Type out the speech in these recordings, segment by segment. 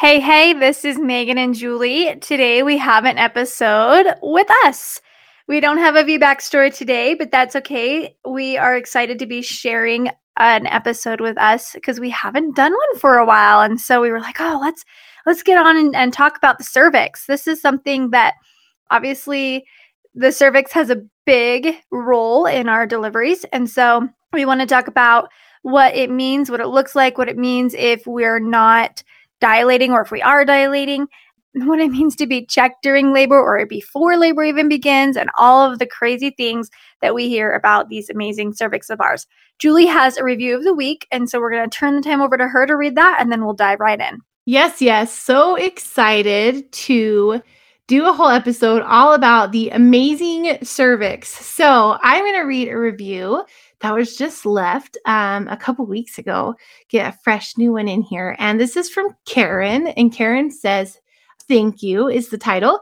Hey, hey, this is Meagan and Julie. Today we have an episode with us. We don't have a VBAC story today, but that's okay. We are excited to be sharing an episode with us because we haven't done one for a while. And so we were like, oh, let's let's get on and, and talk about the cervix. This is something that obviously the cervix has a big role in our deliveries. And so we want to talk about what it means, what it looks like, what it means if we're not dilating or if we are dilating, what it means to be checked during labor or before labor even begins, and all of the crazy things that we hear about these amazing cervix of ours. Julie has a review of the week, and so we're going to turn the time over to her to read that, and then we'll dive right in. Yes, yes. So excited to do a whole episode all about the amazing cervix. So I'm going to read a review that was just left um, a couple weeks ago. Get a fresh new one in here. And this is from Karen. And Karen says, Thank you is the title.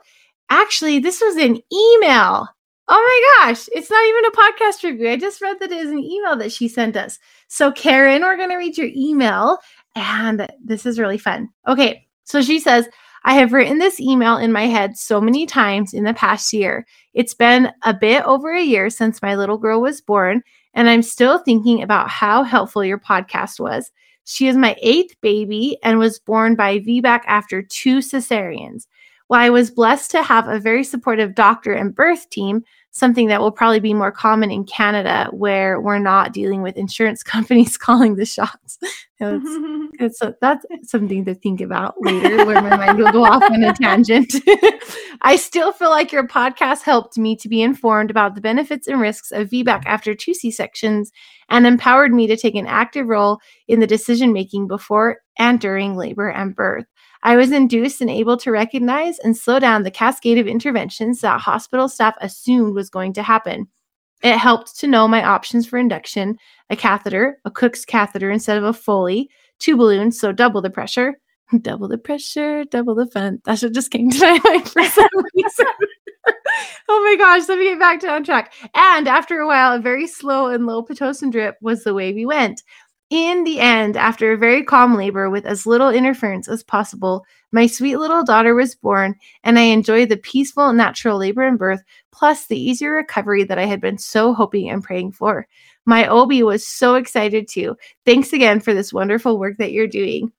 Actually, this was an email. Oh my gosh, it's not even a podcast review. I just read that it is an email that she sent us. So, Karen, we're going to read your email. And this is really fun. Okay. So she says, I have written this email in my head so many times in the past year. It's been a bit over a year since my little girl was born, and I'm still thinking about how helpful your podcast was. She is my eighth baby and was born by VBAC after two cesareans. While I was blessed to have a very supportive doctor and birth team, something that will probably be more common in Canada where we're not dealing with insurance companies calling the shots. it's, it's a, that's something to think about later where my mind will go off on a tangent. I still feel like your podcast helped me to be informed about the benefits and risks of VBAC after two C sections and empowered me to take an active role in the decision making before and during labor and birth. I was induced and able to recognize and slow down the cascade of interventions that hospital staff assumed was going to happen. It helped to know my options for induction a catheter, a Cook's catheter instead of a Foley, two balloons, so double the pressure. Double the pressure, double the fun. That's what just came to my mind for some reason. oh my gosh, let me get back to on track. And after a while, a very slow and low Pitocin drip was the way we went. In the end, after a very calm labor with as little interference as possible, my sweet little daughter was born, and I enjoyed the peaceful, natural labor and birth, plus the easier recovery that I had been so hoping and praying for. My OB was so excited too. Thanks again for this wonderful work that you're doing.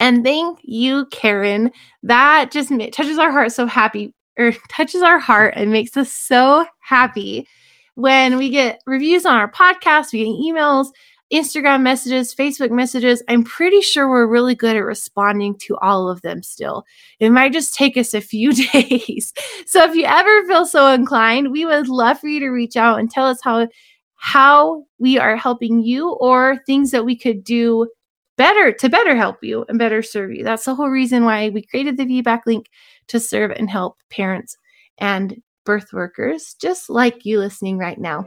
And thank you, Karen. That just touches our heart so happy, or er, touches our heart and makes us so happy when we get reviews on our podcast, we get emails Instagram messages, Facebook messages. I'm pretty sure we're really good at responding to all of them still. It might just take us a few days. So if you ever feel so inclined, we would love for you to reach out and tell us how how we are helping you or things that we could do better to better help you and better serve you. That's the whole reason why we created the VBAC link to serve and help parents and birth workers just like you listening right now.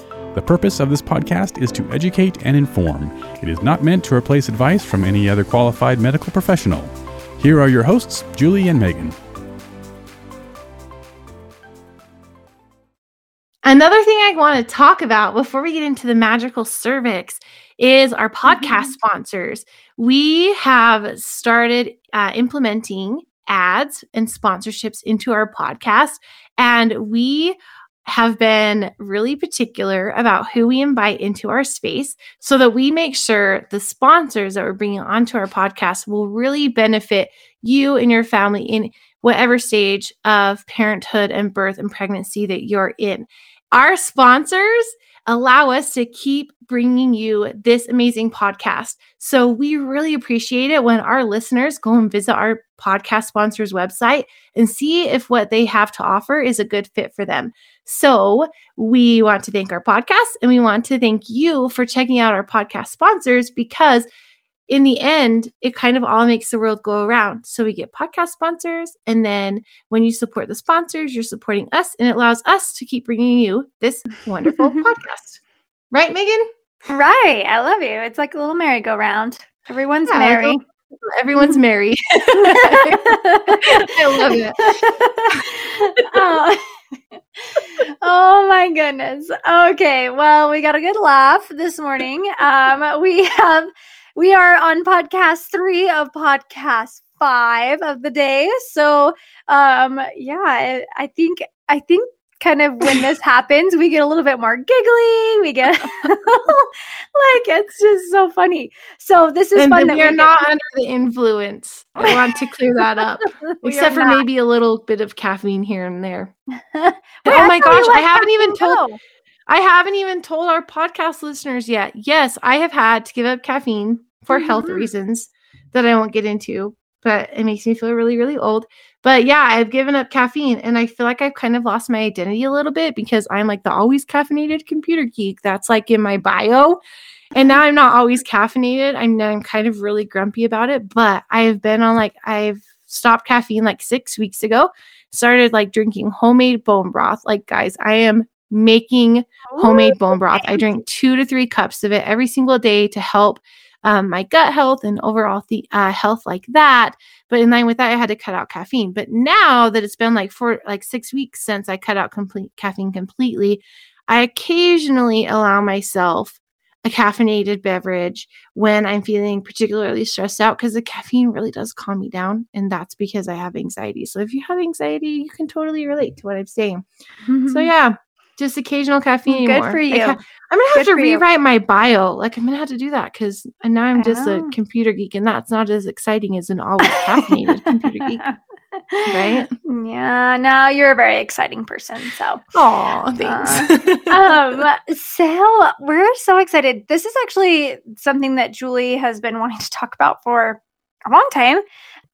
The purpose of this podcast is to educate and inform. It is not meant to replace advice from any other qualified medical professional. Here are your hosts, Julie and Meagan. Another thing I want to talk about before we get into the magical cervix is our podcast mm-hmm. sponsors. We have started uh, implementing ads and sponsorships into our podcast, and we have been really particular about who we invite into our space so that we make sure the sponsors that we're bringing onto our podcast will really benefit you and your family in whatever stage of parenthood and birth and pregnancy that you're in. Our sponsors allow us to keep bringing you this amazing podcast. So we really appreciate it when our listeners go and visit our podcast sponsors website and see if what they have to offer is a good fit for them. So we want to thank our podcast and we want to thank you for checking out our podcast sponsors because in the end, it kind of all makes the world go around. So we get podcast sponsors. And then when you support the sponsors, you're supporting us and it allows us to keep bringing you this wonderful podcast. Right, Meagan? Right. I love you. It's like a little merry-go-round. Everyone's Yeah, merry. Everyone's merry. I love it. oh. oh my goodness. Okay, well, we got a good laugh this morning. Um, we have we are on podcast three of podcast five of the day. So um yeah, I, I think I think kind of when this happens, we get a little bit more giggly. We get like it's just so funny. So this is and fun. we are we not under the influence. I want to clear that up. Except for not. maybe a little bit of caffeine here and there. Oh my gosh, I haven't even told. I haven't even told our podcast listeners yet. Yes, I have had to give up caffeine for health Mhm. reasons that I won't get into, but it makes me feel really, really old. But yeah, I've given up caffeine and I feel like I've kind of lost my identity a little bit because I'm like the always caffeinated computer geek. That's like in my bio. And now I'm not always caffeinated. I'm I'm kind of really grumpy about it, but I have been on like I've stopped caffeine like 6 weeks ago. Started like drinking homemade bone broth. Like guys, I am making homemade bone broth. I drink two to three cups of it every single day to help um, my gut health and overall the uh, health like that. But in line with that, I had to cut out caffeine. But now that it's been like four, like six weeks since I cut out complete caffeine completely, I occasionally allow myself a caffeinated beverage when I'm feeling particularly stressed out because the caffeine really does calm me down. And that's because I have anxiety. So if you have anxiety, you can totally relate to what I'm saying. So yeah, just occasional caffeine. Good anymore. for I you. I'm gonna have Good to for you. rewrite my bio. Like I'm gonna have to do that because now I'm just a Oh. computer geek, and that's not as exciting as an always caffeinated computer geek. Right? Yeah, no, you're a very exciting person. So, Oh, thanks. um, so we're so excited. This is actually something that Julie has been wanting to talk about for a long time,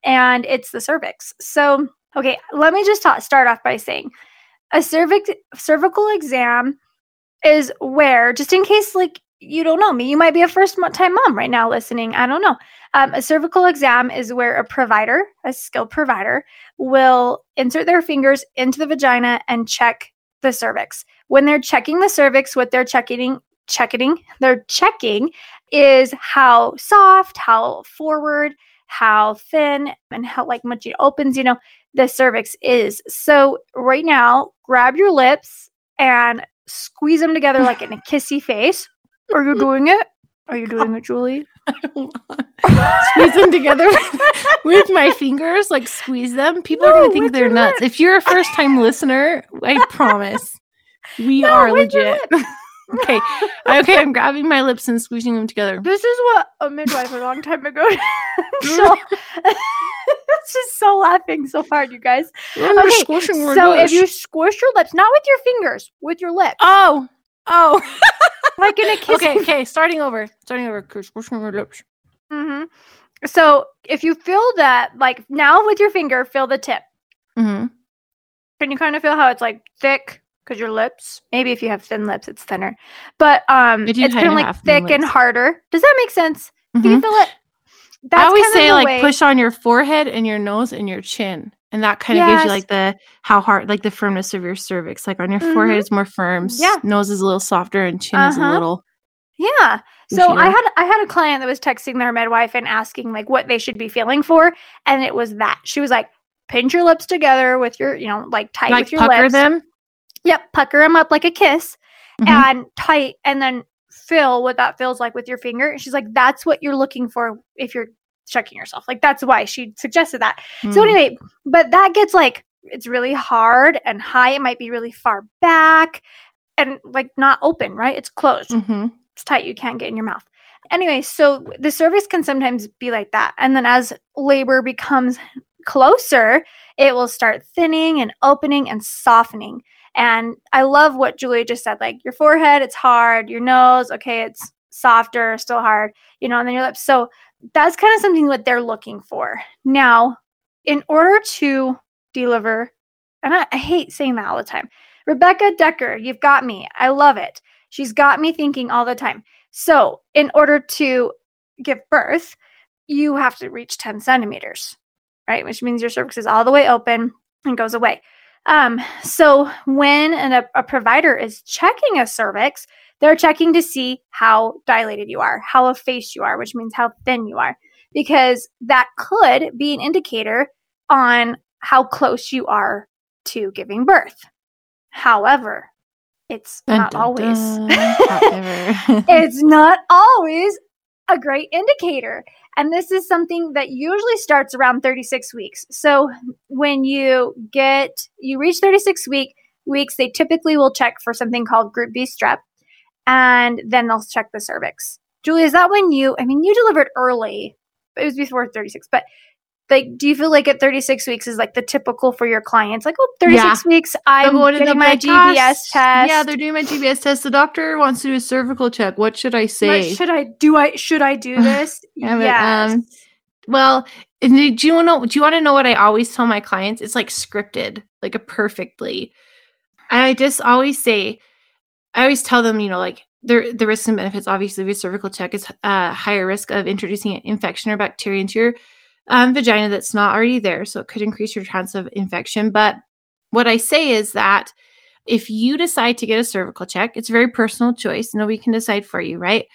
and it's the cervix. So, okay, let me just ta- start off by saying a cervix cervical exam is where, just in case, like you don't know me, you might be a first time mom right now listening. I don't know. Um, a cervical exam is where a provider, a skilled provider, will insert their fingers into the vagina and check the cervix. When they're checking the cervix, what they're checking, checking, they're checking is how soft, how forward, how thin, and how like much it opens. You know, the cervix is. So right now, grab your lips and squeeze them together like in a kissy face. Are you doing it? Are you doing it, Julie? squeeze them together with my fingers, like squeeze them. People are gonna think they're nuts. If you're a first time listener, I promise we No, are legit. okay, okay, I'm grabbing my lips and squeezing them together. This is what a midwife a long time ago. it's just so laughing so hard, you guys. Okay, squishing So if you squish your lips, not with your fingers, with your lips, oh, oh, like in a kiss. okay, okay, starting over, starting over. Squishing my lips. hmm So if you feel that, like now with your finger, feel the tip. Mm-hmm. Can you kind of feel how it's like thick? Because your lips, maybe if you have thin lips, it's thinner. But um, it's kind kinda like thick and harder. Does that make sense? Do you feel it? Mm-hmm. I always say like way- push on your forehead and your nose and your chin. And that kind of gives you like the how hard like the firmness of your cervix. Like on your Mhm. forehead is more firm. Yeah. Nose is a little softer and chin is a Uh-huh. little Yeah. So I had I had a client that was texting their midwife and asking like what they should be feeling for, and it was that she was like, pinch your lips together with your you know like tight like with your pucker lips. them. Yep, pucker them up like a kiss Mhm. and tight, and then feel what that feels like with your finger. And she's like, that's what you're looking for if you're checking yourself. Like that's why she suggested that. So Mm. anyway, but that gets like it's really hard and high. It might be really far back and like not open, right? It's closed Mhm. it's tight you can't get in your mouth anyway so the cervix can sometimes be like that and then as labor becomes closer it will start thinning and opening and softening. And i love what Julie just said like your forehead it's hard your nose okay it's softer still hard you know and then your lips. So that's kind of something what they're looking for. Now in order to deliver and I, I hate saying that all the time Rebecca Dekker you've got me. I love it. She's got me thinking all the time. So, in order to give birth, you have to reach 10 centimeters, right? Which means your cervix is all the way open and goes away. Um, so when an, a, a provider is checking a cervix, they're checking to see how dilated you are, how effaced you are, which means how thin you are, because that could be an indicator on how close you are to giving birth. However, it's Dun, not dun, always. dun. However. it's not always a great indicator. And this is something that usually starts around 36 weeks. So when you get you reach 36 week weeks, they typically will check for something called group B strep and then they'll check the cervix. Julie, is that when you I mean you delivered early. It was before 36, but like do you feel like at 36 weeks is like the typical for your clients like oh 36 weeks i'm They'll to the getting my gbs "Gosh, test Yeah, they're doing my GBS test. The doctor wants to do a cervical check. What should I What say? should i do i should i do this Yeah, yes um, Well, do you want to? Do you want to know what I always tell my clients? It's like scripted, like a perfectly. I just always say, I always tell them, you know, like there the risks and benefits. Obviously, of a cervical check is a higher risk of introducing an infection or bacteria into your um, vagina that's not already there, so it could increase your chance of infection. But what I say is that if you decide to get a cervical check, it's a very personal choice. Nobody can decide for you, right?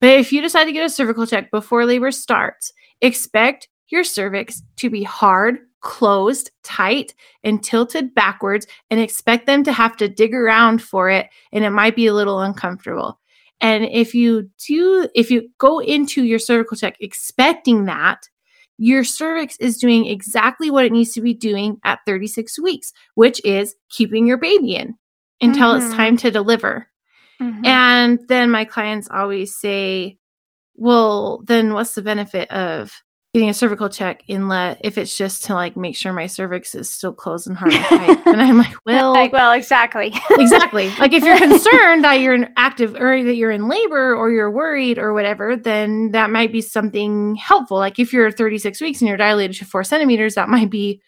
But if you decide to get a cervical check before labor starts, expect your cervix to be hard, closed, tight, and tilted backwards, and expect them to have to dig around for it. And it might be a little uncomfortable. And if you do, if you go into your cervical check expecting that, your cervix is doing exactly what it needs to be doing at 36 weeks, which is keeping your baby in until it's Mhm. time to deliver. Mhm. And then my clients always say, well, then what's the benefit of getting a cervical check inlet if it's just to like make sure my cervix is still closed and hard and tight? and I'm like, well, like, well, exactly. exactly. Like if you're concerned that you're in active or that you're in labor or you're worried or whatever, then that might be something helpful. Like if you're 36 weeks and you're dilated to four centimeters, that might be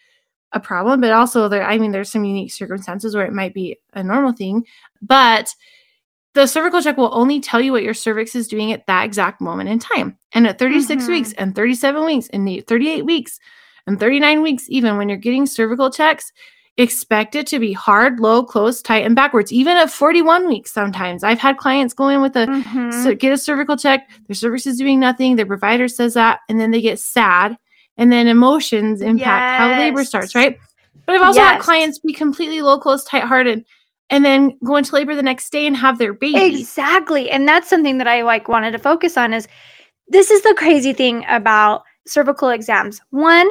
a problem. But also there, I mean, there's some unique circumstances where it might be a normal thing. But the cervical check will only tell you what your cervix is doing at that exact moment in time. And at 36 Mhm. weeks and 37 weeks and the 38 weeks and 39 weeks, even when you're getting cervical checks, expect it to be hard, low, close, tight, and backwards. Even at 41 weeks, sometimes I've had clients go in with a Mhm. so get a cervical check, their cervix is doing nothing, their provider says that, and then they get sad, and then emotions impact how labor starts, right? But I've also had clients be completely low, close, tight hearted, and then go into labor the next day and have their baby. Exactly. And that's something that I like wanted to focus on is this is the crazy thing about cervical exams. One,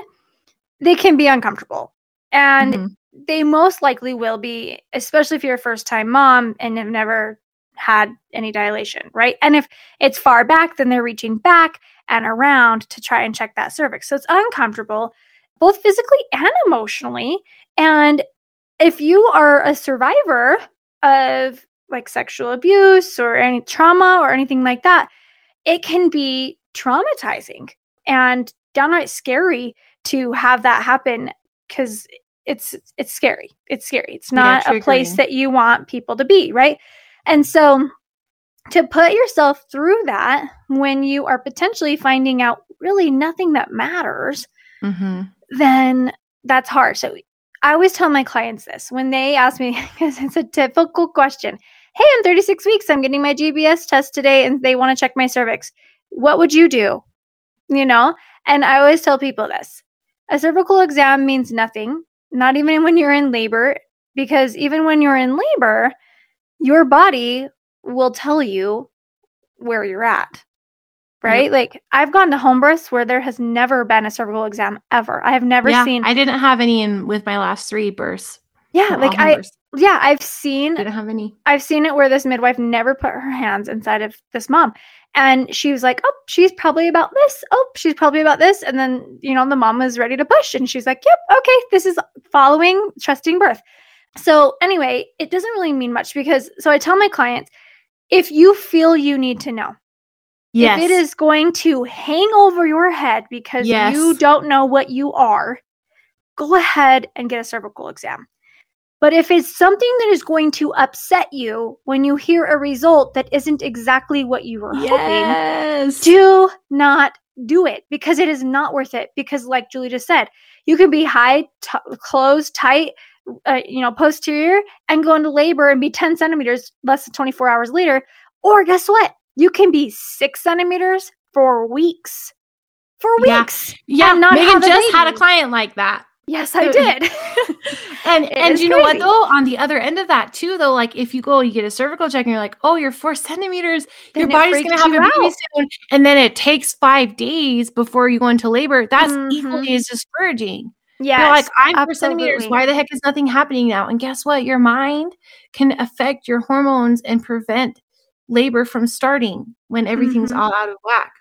they can be uncomfortable. And Mhm. they most likely will be, especially if you're a first time mom and have never had any dilation, right? And if it's far back, then they're reaching back and around to try and check that cervix. So it's uncomfortable, both physically and emotionally. And if you are a survivor of like sexual abuse or any trauma or anything like that, it can be traumatizing and downright scary to have that happen because it's it's scary. It's scary. It's Yeah, not a place that you want people to be, right? And so to put yourself through that when you are potentially finding out really nothing that matters, Mhm. then that's hard. So I always tell my clients this when they ask me, because it's a typical question Hey, I'm 36 weeks. I'm getting my GBS test today and they want to check my cervix. What would you do? You know? And I always tell people this a cervical exam means nothing, not even when you're in labor, because even when you're in labor, your body will tell you where you're at. Right? Like I've gone to home births where there has never been a cervical exam ever. I have never yeah, seen I didn't have any in with my last three births. Yeah, like I births. yeah, I've seen I didn't have any. I've seen it where this midwife never put her hands inside of this mom. And she was like, Oh, she's probably about this. Oh, she's probably about this. And then, you know, the mom was ready to push. And she's like, Yep, okay, this is following trusting birth. So, anyway, it doesn't really mean much because so I tell my clients if you feel you need to know, Yes. if it is going to hang over your head because you don't know what you are, go ahead and get a cervical exam. But if it's something that is going to upset you when you hear a result that isn't exactly what you were hoping, do not do it because it is not worth it. Because, like Julie just said, you can be high, t- closed, tight, uh, you know, posterior and go into labor and be 10 centimeters less than 24 hours later. Or guess what? You can be six centimeters for weeks. For weeks. Yeah, not Meagan just had a client like that. Yes, I did. And It and you know what though? On the other end of that too, though, like if you go, you get a cervical check, and you're like, oh, you're four centimeters. Then your body's gonna have a baby out. soon, and then it takes five days before you go into labor. That's Mhm. equally as discouraging. You're like, I'm four centimeters. Why the heck is nothing happening now? And guess what? Your mind can affect your hormones and prevent labor from starting when everything's Mhm. all out of whack.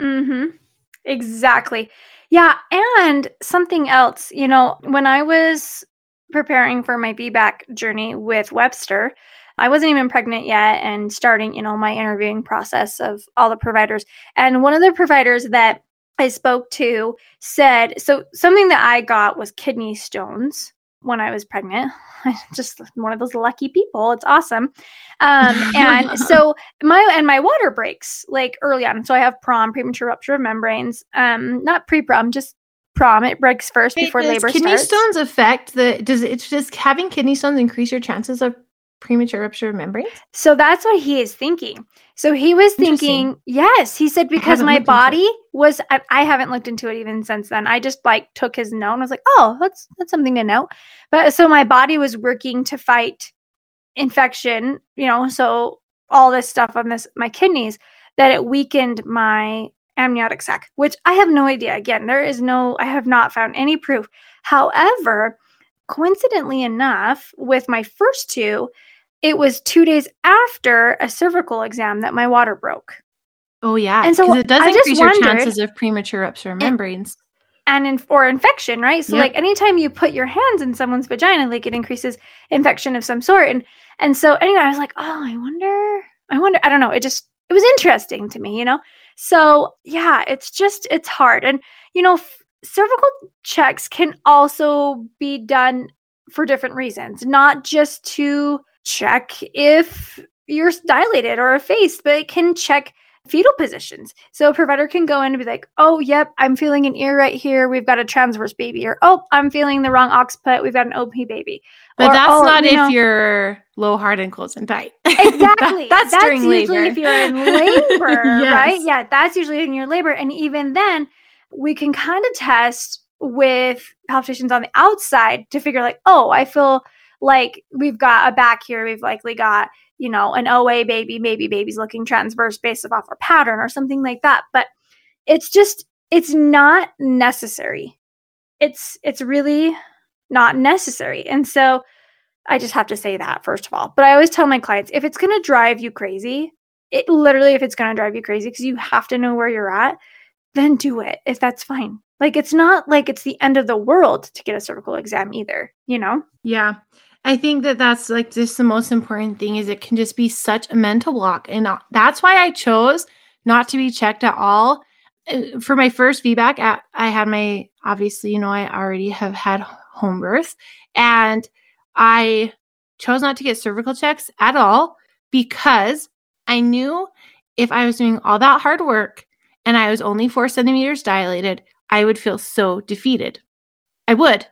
Mm-hmm. Exactly. Yeah. And something else, you know, when I was preparing for my VBAC journey with Webster, I wasn't even pregnant yet and starting, you know, my interviewing process of all the providers. And one of the providers that I spoke to said, so something that I got was kidney stones when I was pregnant. I'm just one of those lucky people. It's awesome. Um, and so my and my water breaks like early on. So I have prom, premature rupture of membranes. Um, not pre-prom, just prom. It breaks first Wait, before does labor kidney starts. stones affect the? Does it just having kidney stones increase your chances of premature rupture of membranes? So that's what he is thinking. So he was thinking, yes, he said because my looked into it. body was. I, I haven't looked into it even since then. I just like took his note and was like, oh, that's that's something to know. But so my body was working to fight infection, you know, so all this stuff on this my kidneys that it weakened my amniotic sac, which I have no idea. Again, there is no. I have not found any proof. However, coincidentally enough, with my first two, it was two days after a cervical exam that my water broke. Oh yeah, And so it does I increase your wondered- chances of premature rupture of membranes. And in, or infection, right? So Yep. like anytime you put your hands in someone's vagina, like it increases infection of some sort. And and so anyway, I was like, oh, I wonder, I wonder, I don't know. It just it was interesting to me, you know. So yeah, it's just it's hard, and you know, f- cervical checks can also be done for different reasons, not just to check if you're dilated or effaced, but it can check fetal positions. So a provider can go in and be like, oh, yep, I'm feeling an ear right here. We've got a transverse baby. Or, oh, I'm feeling the wrong occiput. We've got an OP baby. But Or, that's oh, not you if know- you're low, hard, and close and tight. Exactly. That- that's, during usually labor. if you're in labor, right? Yeah, that's usually in your labor. And even then, we can kind of test with palpitations on the outside to figure like, oh, I feel like we've got a back here. We've likely got, you know, an OA baby, maybe baby's looking transverse based off our pattern or something like that. But it's just, it's not necessary. It's it's really not necessary. And so I just have to say that first of all. But I always tell my clients if it's going to drive you crazy, it literally if it's going to drive you crazy because you have to know where you're at, then do it if that's fine. Like it's not like it's the end of the world to get a cervical exam either, you know? Yeah. I think that that's like just the most important thing is it can just be such a mental block. And uh, that's why I chose not to be checked at all. Uh, For my first VBAC, I- I had my, obviously, you know, I already have had home birth and I chose not to get cervical checks at all because I knew if I was doing all that hard work and I was only four centimeters dilated, I would feel so defeated. I would.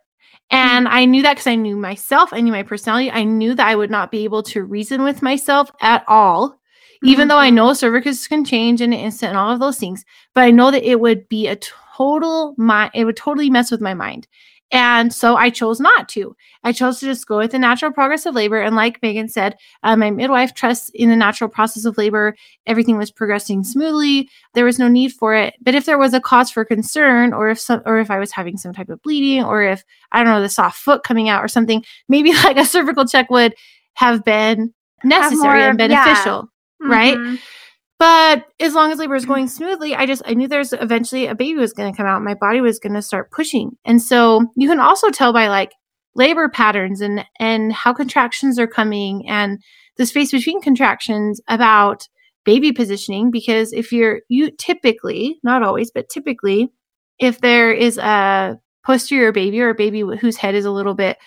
And I knew that because I knew myself, I knew my personality. I knew that I would not be able to reason with myself at all, even though I Mhm. know cervixes can change in an instant and all of those things. But I know that it would be a total mind, it would totally mess with my mind. And so I chose not to. I chose to just go with the natural progress of labor. And like Meagan said, uh, my midwife trusts in the natural process of labor. Everything was progressing smoothly. There was no need for it. But if there was a cause for concern, or if some, or if I was having some type of bleeding, or if I don't know the soft foot coming out or something, maybe like a cervical check would have been necessary more- and yeah. beneficial. Right? Mhm. But as long as labor was mm-hmm. going smoothly, I just I knew there's eventually a baby was going to come out. My body was going to start pushing, and so you can also tell by like labor patterns and and how contractions are coming and the space between contractions about baby positioning. Because if you're you typically not always but typically if there is a posterior baby or a baby whose head is a little bit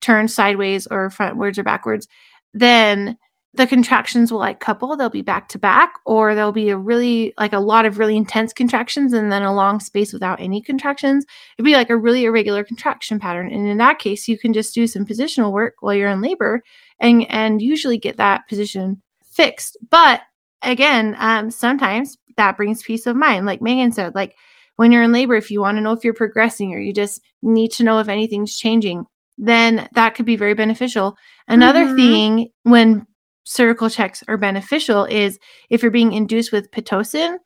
turned sideways or frontwards or backwards, then the contractions will like couple, they'll be back to back, or there'll be a really like a lot of really intense contractions and then a long space without any contractions. It'd be like a really irregular contraction pattern. And in that case, you can just do some positional work while you're in labor and and usually get that position fixed. But again, um, sometimes that brings peace of mind. Like Meagan said, like when you're in labor, if you want to know if you're progressing or you just need to know if anything's changing, then that could be very beneficial. Another mm-hmm. thing when cervical checks are beneficial is if you're being induced with Pitocin,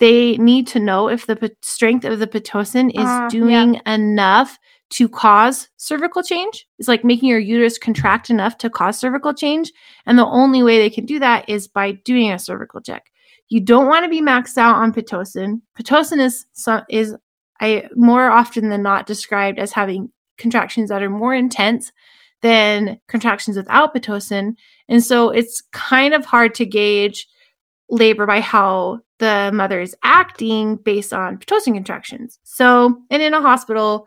they need to know if the p- strength of the Pitocin is uh, doing yeah. enough to cause cervical change. It's like making your uterus contract enough to cause cervical change. And the only way they can do that is by doing a cervical check. You don't want to be maxed out on Pitocin. Pitocin is, is I, more often than not described as having contractions that are more intense than contractions without Pitocin. And so it's kind of hard to gauge labor by how the mother is acting based on Pitocin contractions. So, and in a hospital,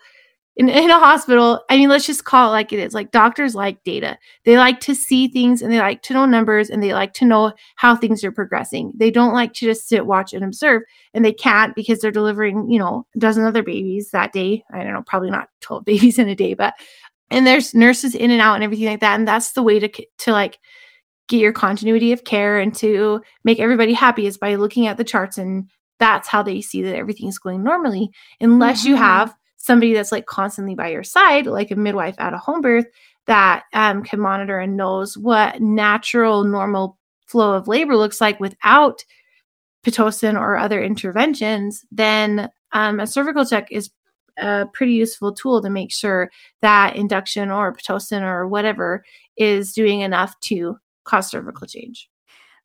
in, in a hospital, I mean, let's just call it like it is. Like doctors like data. They like to see things and they like to know numbers and they like to know how things are progressing. They don't like to just sit, watch, and observe. And they can't because they're delivering, you know, a dozen other babies that day. I don't know, probably not 12 babies in a day, but and there's nurses in and out and everything like that. And that's the way to to like get your continuity of care and to make everybody happy is by looking at the charts and that's how they see that everything's going normally unless mm-hmm. you have somebody that's like constantly by your side, like a midwife at a home birth that um, can monitor and knows what natural, normal flow of labor looks like without Pitocin or other interventions, then um, a cervical check is a pretty useful tool to make sure that induction or Pitocin or whatever is doing enough to cause cervical change.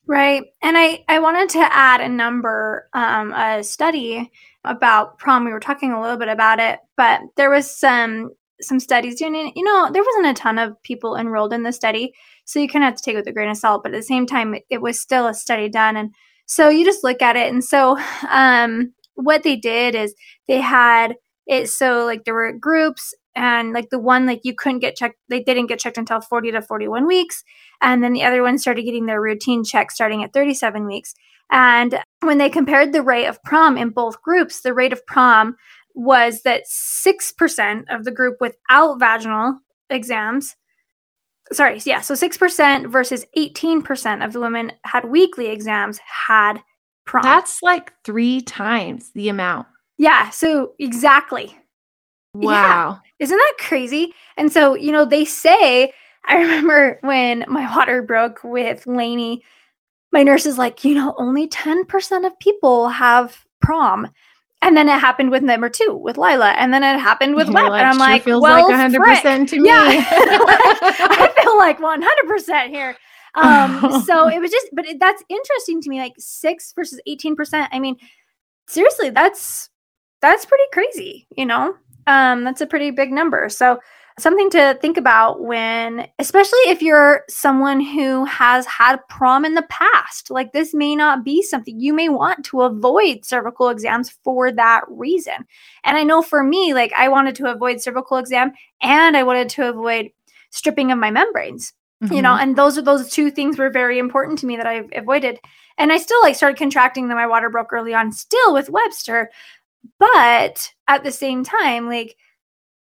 Right. And I, I wanted to add a number, um, a study about prom. We were talking a little bit about it, but there was some some studies doing you know there wasn't a ton of people enrolled in the study so you kind of have to take it with a grain of salt but at the same time it, it was still a study done and so you just look at it and so um, what they did is they had it so like there were groups and like the one like you couldn't get checked they didn't get checked until 40 to 41 weeks and then the other one started getting their routine check starting at 37 weeks and when they compared the rate of prom in both groups, the rate of prom was that 6% of the group without vaginal exams, sorry, yeah, so 6% versus 18% of the women had weekly exams had prom. That's like three times the amount. Yeah, so exactly. Wow. Yeah. Isn't that crazy? And so, you know, they say, I remember when my water broke with Lainey my nurse is like, you know, only 10% of people have prom. And then it happened with number two, with Lila. And then it happened with Web. and I'm sure like, feels well, like 100% frick. to me. Yeah. I feel like 100% here. Um, so it was just, but it, that's interesting to me. Like six versus 18%. I mean, seriously, that's, that's pretty crazy, you know? Um, that's a pretty big number. So something to think about when, especially if you're someone who has had prom in the past. Like, this may not be something you may want to avoid cervical exams for that reason. And I know for me, like, I wanted to avoid cervical exam and I wanted to avoid stripping of my membranes. Mm-hmm. You know, mm-hmm. and those are those two things were very important to me that I've avoided. And I still like started contracting that my water broke early on, still with Webster. But at the same time, like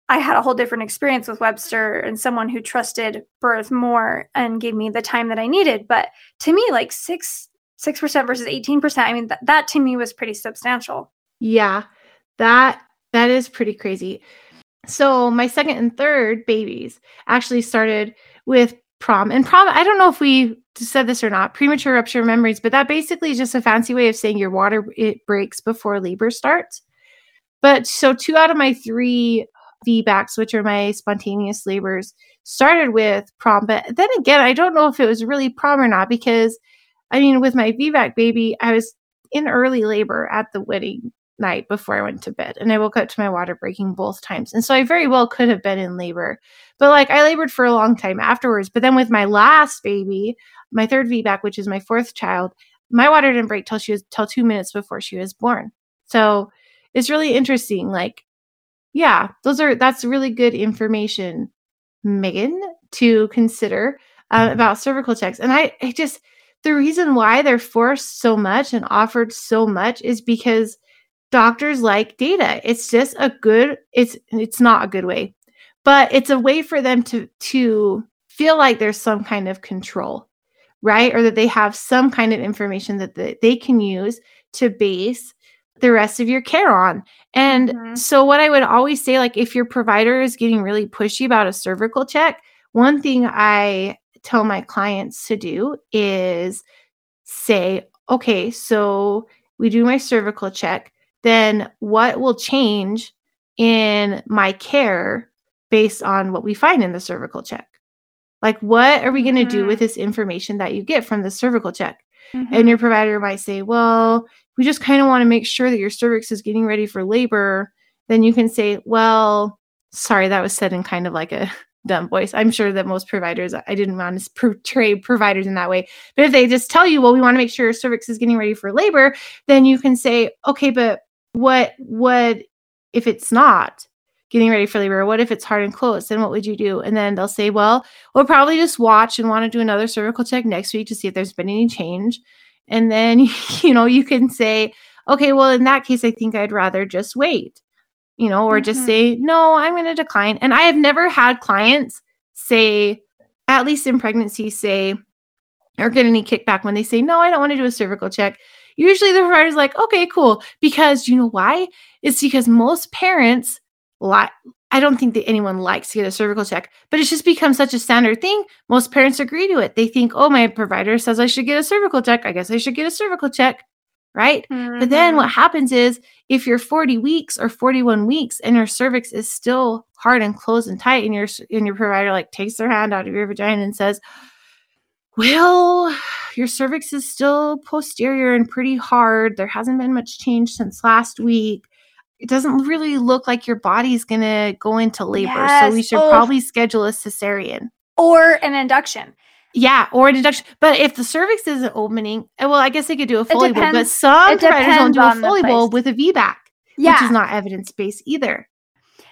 I had a whole different experience with Webster and someone who trusted birth more and gave me the time that I needed. But to me, like six six percent versus eighteen percent, I mean th- that to me was pretty substantial. Yeah, that that is pretty crazy. So my second and third babies actually started with prom and prom. I don't know if we said this or not. Premature rupture of membranes, but that basically is just a fancy way of saying your water it breaks before labor starts. But so two out of my three VBACs, which are my spontaneous labors, started with prom. But then again, I don't know if it was really prom or not because, I mean, with my VBAC baby, I was in early labor at the wedding night before I went to bed. And I woke up to my water breaking both times. And so I very well could have been in labor. But like I labored for a long time afterwards. But then with my last baby, my third VBAC, which is my fourth child, my water didn't break till she was till two minutes before she was born. So it's really interesting. Like yeah, those are that's really good information, Meagan, to consider uh, about cervical checks. And I, I just, the reason why they're forced so much and offered so much is because doctors like data. It's just a good, it's, it's not a good way, but it's a way for them to, to feel like there's some kind of control, right? Or that they have some kind of information that they, they can use to base the rest of your care on. And mm-hmm. so, what I would always say, like, if your provider is getting really pushy about a cervical check, one thing I tell my clients to do is say, okay, so we do my cervical check, then what will change in my care based on what we find in the cervical check? Like, what are we going to mm-hmm. do with this information that you get from the cervical check? Mm-hmm. And your provider might say, well, we just kind of want to make sure that your cervix is getting ready for labor. Then you can say, well, sorry, that was said in kind of like a dumb voice. I'm sure that most providers, I didn't want to portray providers in that way. But if they just tell you, well, we want to make sure your cervix is getting ready for labor, then you can say, okay, but what, what if it's not? getting ready for labor? What if it's hard and closed? Then what would you do? And then they'll say, well, we'll probably just watch and want to do another cervical check next week to see if there's been any change. And then, you know, you can say, okay, well, in that case, I think I'd rather just wait, you know, or mm-hmm. just say, no, I'm going to decline. And I have never had clients say, at least in pregnancy, say, or get any kickback when they say, no, I don't want to do a cervical check. Usually the provider's like, okay, cool. Because you know why? It's because most parents like I don't think that anyone likes to get a cervical check, but it's just become such a standard thing. Most parents agree to it. They think, oh, my provider says I should get a cervical check. I guess I should get a cervical check. Right. Mm-hmm. But then what mm-hmm. happens is if you're 40 weeks or 41 weeks and your cervix is still hard and closed and tight, and your and your provider like takes their hand out of your vagina and says, Well, your cervix is still posterior and pretty hard. There hasn't been much change since last week it doesn't really look like your body's going to go into labor. Yes. So we should oh. probably schedule a cesarean or an induction. Yeah, or an induction. But if the cervix isn't opening, eh, well, I guess they could do a Foley bulb. But some providers don't do a Foley bulb with a VBAC, yeah. which is not evidence based either.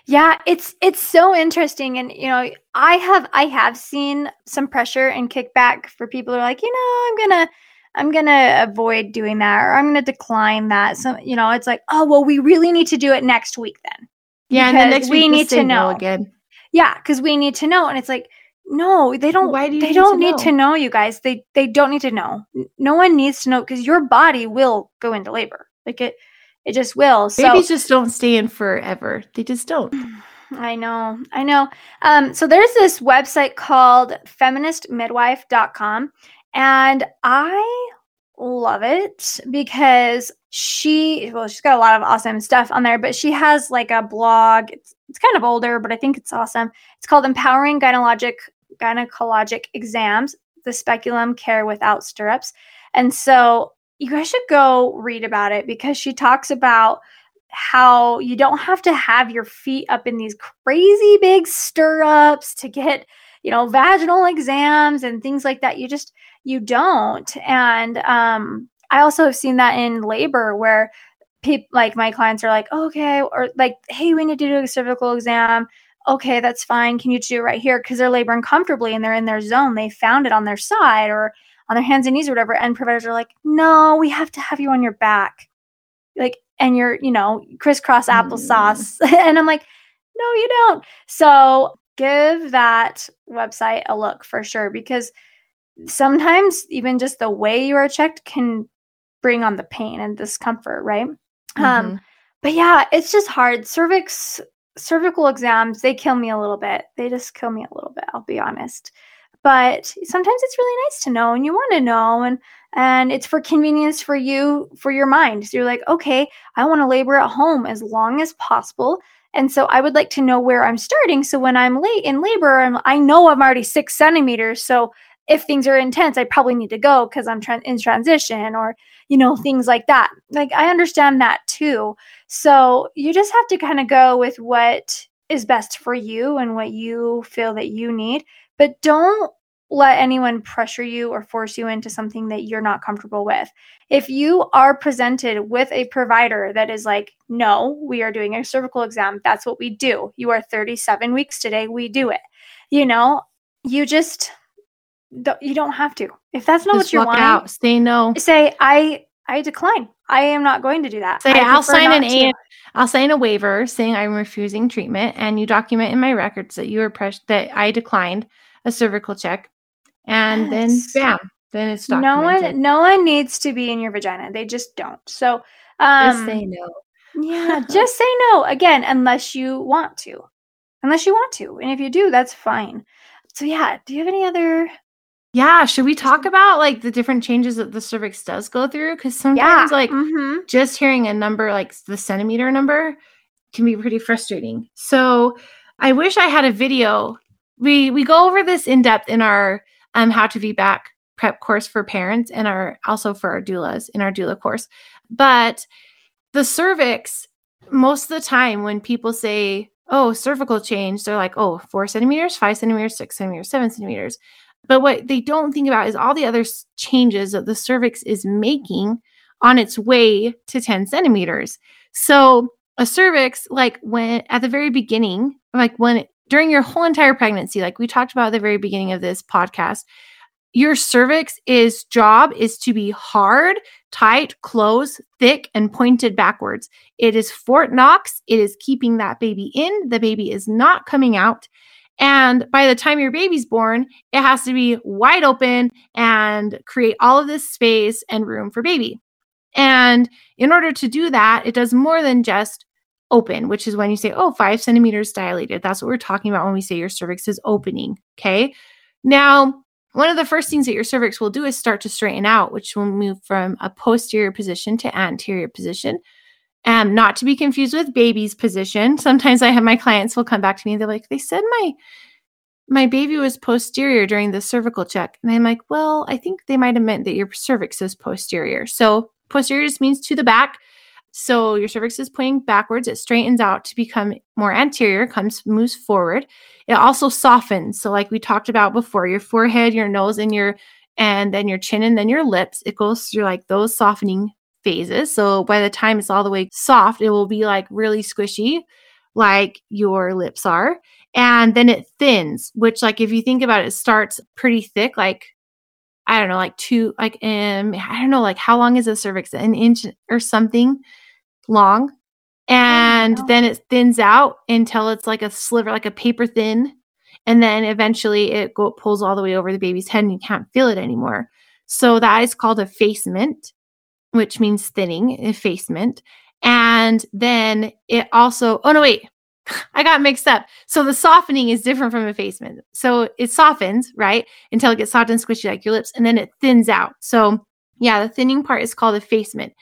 Yeah, it's it's so interesting, and you know, I have I have seen some pressure and kickback for people who are like, you know, I'm gonna I'm going to avoid doing that or I'm going to decline that. So, you know, it's like, oh, well, we really need to do it next week then. Yeah. And then next we need to know again. Yeah. Cause we need to know. And it's like, no, they don't, Why do they don't need to know you guys. They, they don't need to know. No one needs to know because your body will go into labor. Like it, it just will. So babies just don't stay in forever. They just don't. I know. I know. Um, so there's this website called feministmidwife.com and I love it because she, well, she's got a lot of awesome stuff on there, but she has like a blog. It's, it's kind of older, but I think it's awesome. It's called Empowering Gynecologic Gynecologic Exams, the Speculum Care Without Stirrups. And so you guys should go read about it because she talks about how you don't have to have your feet up in these crazy big stirrups to get, you know, vaginal exams and things like that. You just you don't. And um, I also have seen that in labor where people like my clients are like, okay, or like, hey, we need to do a cervical exam. Okay, that's fine. Can you do it right here? Because they're laboring comfortably and they're in their zone. They found it on their side or on their hands and knees or whatever. And providers are like, no, we have to have you on your back. Like, and you're, you know, crisscross applesauce. Mm. and I'm like, no, you don't. So give that website a look for sure because sometimes even just the way you are checked can bring on the pain and discomfort, right? Um, mm-hmm. Um, but yeah, it's just hard. Cervix cervical exams, they kill me a little bit. They just kill me a little bit, I'll be honest. But sometimes it's really nice to know and you want to know and and it's for convenience for you for your mind. So you're like, "Okay, I want to labor at home as long as possible." And so I would like to know where I'm starting. So when I'm late in labor, I'm, I know I'm already six centimeters. So if things are intense, I probably need to go because I'm tra- in transition or, you know, things like that. Like, I understand that too. So you just have to kind of go with what is best for you and what you feel that you need. But don't let anyone pressure you or force you into something that you're not comfortable with. If you are presented with a provider that is like, no, we are doing a cervical exam, that's what we do. You are 37 weeks today, we do it. You know, you just don't- you don't have to. If that's not Just what you're walk wanting, out. Say no. say I I decline. I am not going to do that. Say I I'll sign an. A. I'll sign a waiver saying I'm refusing treatment, and you document in my records that you were pres- that I declined a cervical check, and Yes. then bam, then it's No one no one needs to be in your vagina. They just don't. So Just um say no. yeah, just say no again unless you want to. Unless you want to. And if you do, that's fine. So yeah, do you have any other Yeah, should we talk about like the different changes that the cervix does go through? Because sometimes, like, mhm. just hearing a number like the centimeter number can be pretty frustrating. So I wish I had a video. We we go over this in depth in our um how to VBAC prep course for parents and our also for our doulas in our doula course. But the cervix, most of the time when people say, oh, cervical change, they're like, oh, four centimeters, five centimeters, six centimeters, seven centimeters. But what they don't think about is all the other changes that the cervix is making on its way to 10 centimeters. So a cervix, like when at the very beginning, like when during your whole entire pregnancy, like we talked about at the very beginning of this podcast, your cervix is job is to be hard, tight, close, thick, and pointed backwards. It is Fort Knox. It is keeping that baby in. The baby is not coming out. And by the time your baby's born, it has to be wide open and create all of this space and room for baby. And in order to do that, it does more than just open, which is when you say, oh, five centimeters dilated. That's what we're talking about when we say your cervix is opening. Okay. Now, one of the first things that your cervix will do is start to straighten out, which will move from a posterior position to anterior position. Um, not to be confused with baby's position. Sometimes I have my clients will come back to me. They're like, they said my my baby was posterior during the cervical check, and I'm like, well, I think they might have meant that your cervix is posterior. So posterior just means to the back. So your cervix is pointing backwards. It straightens out to become more anterior, comes moves forward. It also softens. So like we talked about before, your forehead, your nose, and your and then your chin and then your lips. It goes through like those softening phases. So by the time it's all the way soft, it will be like really squishy, like your lips are. And then it thins, which like if you think about it, it starts pretty thick, like I don't know, like two, like um, I don't know, like how long is a cervix? An inch or something long. And then it thins out until it's like a sliver, like a paper thin. And then eventually it go, pulls all the way over the baby's head and you can't feel it anymore. So that is called effacement, which means thinning, eh, effacement. And then it also, oh no, wait, I got mixed up. So the softening is different from effacement. So it softens, right? Until it gets soft and squishy like your lips, and then it thins out. So yeah, the thinning part is called effacement.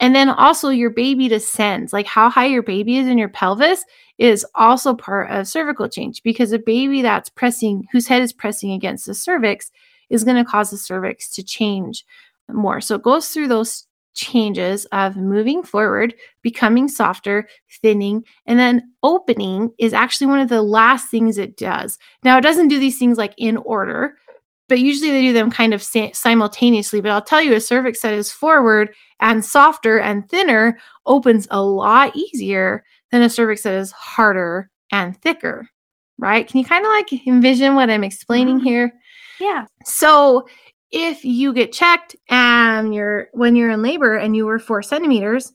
And then also your baby descends, like how high your baby is in your pelvis is also part of cervical change because a baby that's pressing, whose head is pressing against the cervix, is going to cause the cervix to change more. So it goes through those changes of moving forward, becoming softer, thinning, and then opening is actually one of the last things it does. Now, it doesn't do these things like in order, but usually they do them kind of simultaneously. But I'll tell you, a cervix that is forward and softer and thinner opens a lot easier than a cervix that is harder and thicker, right? Can you kind of like envision what I'm explaining Mhm. here? Yeah. So if you get checked and you're when you're in labor and you were four centimeters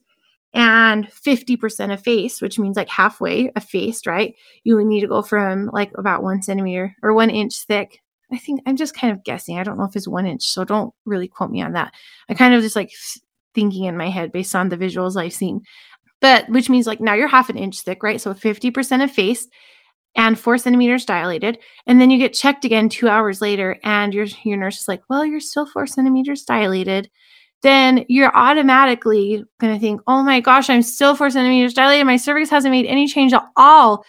and 50% effaced, which means like halfway effaced, right? You would need to go from like about one centimeter or one inch thick. I think I'm just kind of guessing. I don't know if it's one inch, so don't really quote me on that. I kind of just like thinking in my head based on the visuals I've seen. But which means like now you're half an inch thick, right? So 50% effaced and four centimeters dilated. And then you get checked again two hours later, and your your nurse is like, "Well, you're still four centimeters dilated." Then you're automatically going to think, "Oh my gosh, I'm still four centimeters dilated. My cervix hasn't made any change at all."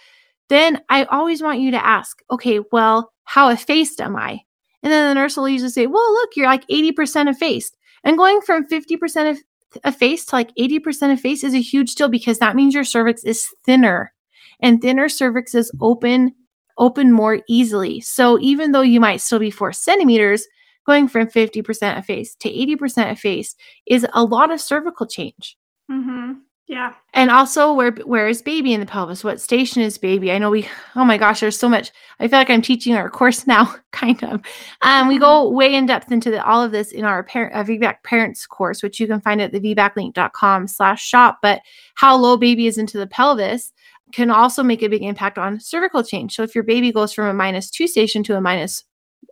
Then I always want you to ask, "Okay, well, how effaced am I?" And then the nurse will usually say, "Well, look, you're like 80% effaced." And going from 50% of effaced to like 80% effaced is a huge deal because that means your cervix is thinner and thinner cervixes open open more easily. So even though you might still be four centimeters, going from 50% effaced to 80% effaced is a lot of cervical change. Mm-hmm. Yeah. And also where where is baby in the pelvis? What station is baby? I know we oh my gosh, there's so much. I feel like I'm teaching our course now, kind of. Um, we go way in depth into the, all of this in our parent uh, VBAC parents course, which you can find at the vbaclink.com slash shop. But how low baby is into the pelvis can also make a big impact on cervical change. So if your baby goes from a minus two station to a minus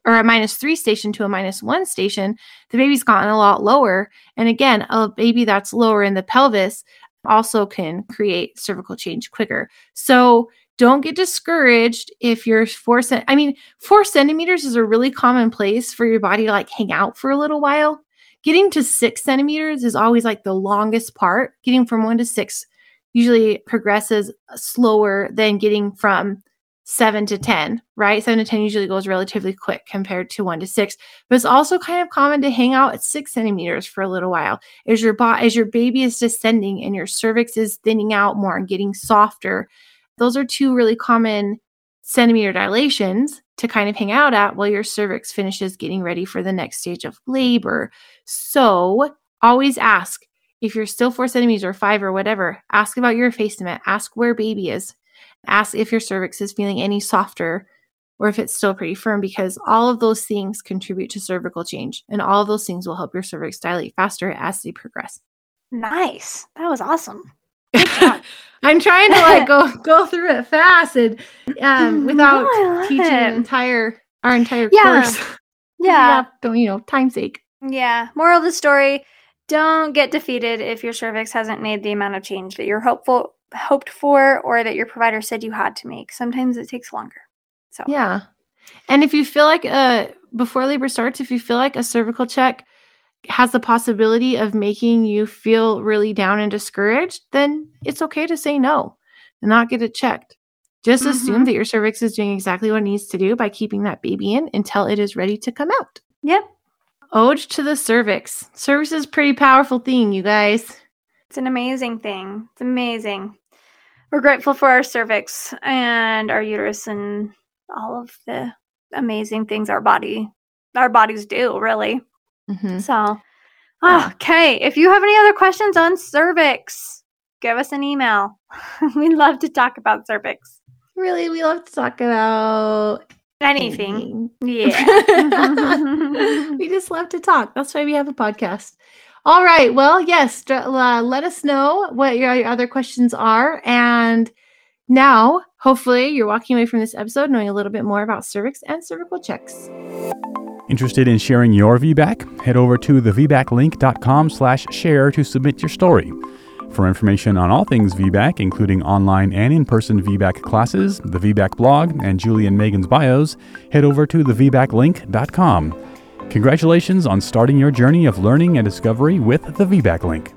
or a minus three station to a minus one station, the baby's gotten a lot lower. And again, a baby that's lower in the pelvis also can create cervical change quicker. So don't get discouraged if you're four cent. I mean, four centimeters is a really common place for your body to like hang out for a little while. Getting to six centimeters is always like the longest part. Getting from one to six usually progresses slower than getting from seven to 10, right? Seven to 10 usually goes relatively quick compared to one to six, but it's also kind of common to hang out at six centimeters for a little while. As your bo- as your baby is descending and your cervix is thinning out more and getting softer, those are two really common centimeter dilations to kind of hang out at while your cervix finishes getting ready for the next stage of labor. So always ask if you're still four centimeters or five or whatever, ask about your effacement, ask where baby is Ask if your cervix is feeling any softer or if it's still pretty firm because all of those things contribute to cervical change and all of those things will help your cervix dilate faster as they progress. Nice. That was awesome. I'm trying to like go go through it fast and um, without no, teaching it. entire our entire yeah. course. Yeah. yeah, you know, time's sake. Yeah. Moral of the story: Don't get defeated if your cervix hasn't made the amount of change that you're hopeful hoped for or that your provider said you had to make. Sometimes it takes longer. So, yeah. And if you feel like uh before labor starts, if you feel like a cervical check has the possibility of making you feel really down and discouraged, then it's okay to say no and not get it checked. Just mm-hmm. assume that your cervix is doing exactly what it needs to do by keeping that baby in until it is ready to come out. Yep. Ode to the cervix. Cervix is pretty powerful thing, you guys. It's an amazing thing. It's amazing. We're grateful for our cervix and our uterus and all of the amazing things our body our bodies do, really. Mm-hmm. So, oh, okay. If you have any other questions on cervix, give us an email. we love to talk about cervix. Really, we love to talk about anything. anything. Yeah. we just love to talk. That's why we have a podcast. All right. Well, yes. Uh, let us know what your, your other questions are. And now, hopefully, you're walking away from this episode knowing a little bit more about cervix and cervical checks. Interested in sharing your VBAC? Head over to thevbaclink.com slash share to submit your story. For information on all things VBAC, including online and in-person VBAC classes, the VBAC blog, and Julie and Meagan's bios, head over to thevbaclink.com. Congratulations on starting your journey of learning and discovery with the VBAC Link.